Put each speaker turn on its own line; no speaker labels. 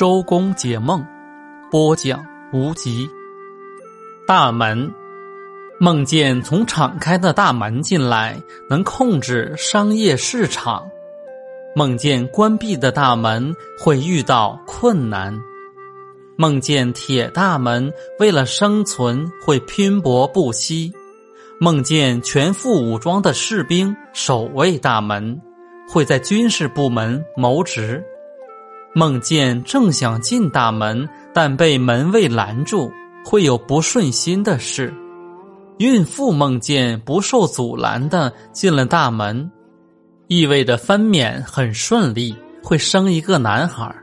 周公解梦，播讲无极。大门，梦见从敞开的大门进来，能控制商业市场；梦见关闭的大门，会遇到困难；梦见铁大门，为了生存会拼搏不息；梦见全副武装的士兵守卫大门，会在军事部门谋职。梦见正想进大门，但被门卫拦住，会有不顺心的事。孕妇梦见不受阻拦的进了大门，意味着分娩很顺利，会生一个男孩。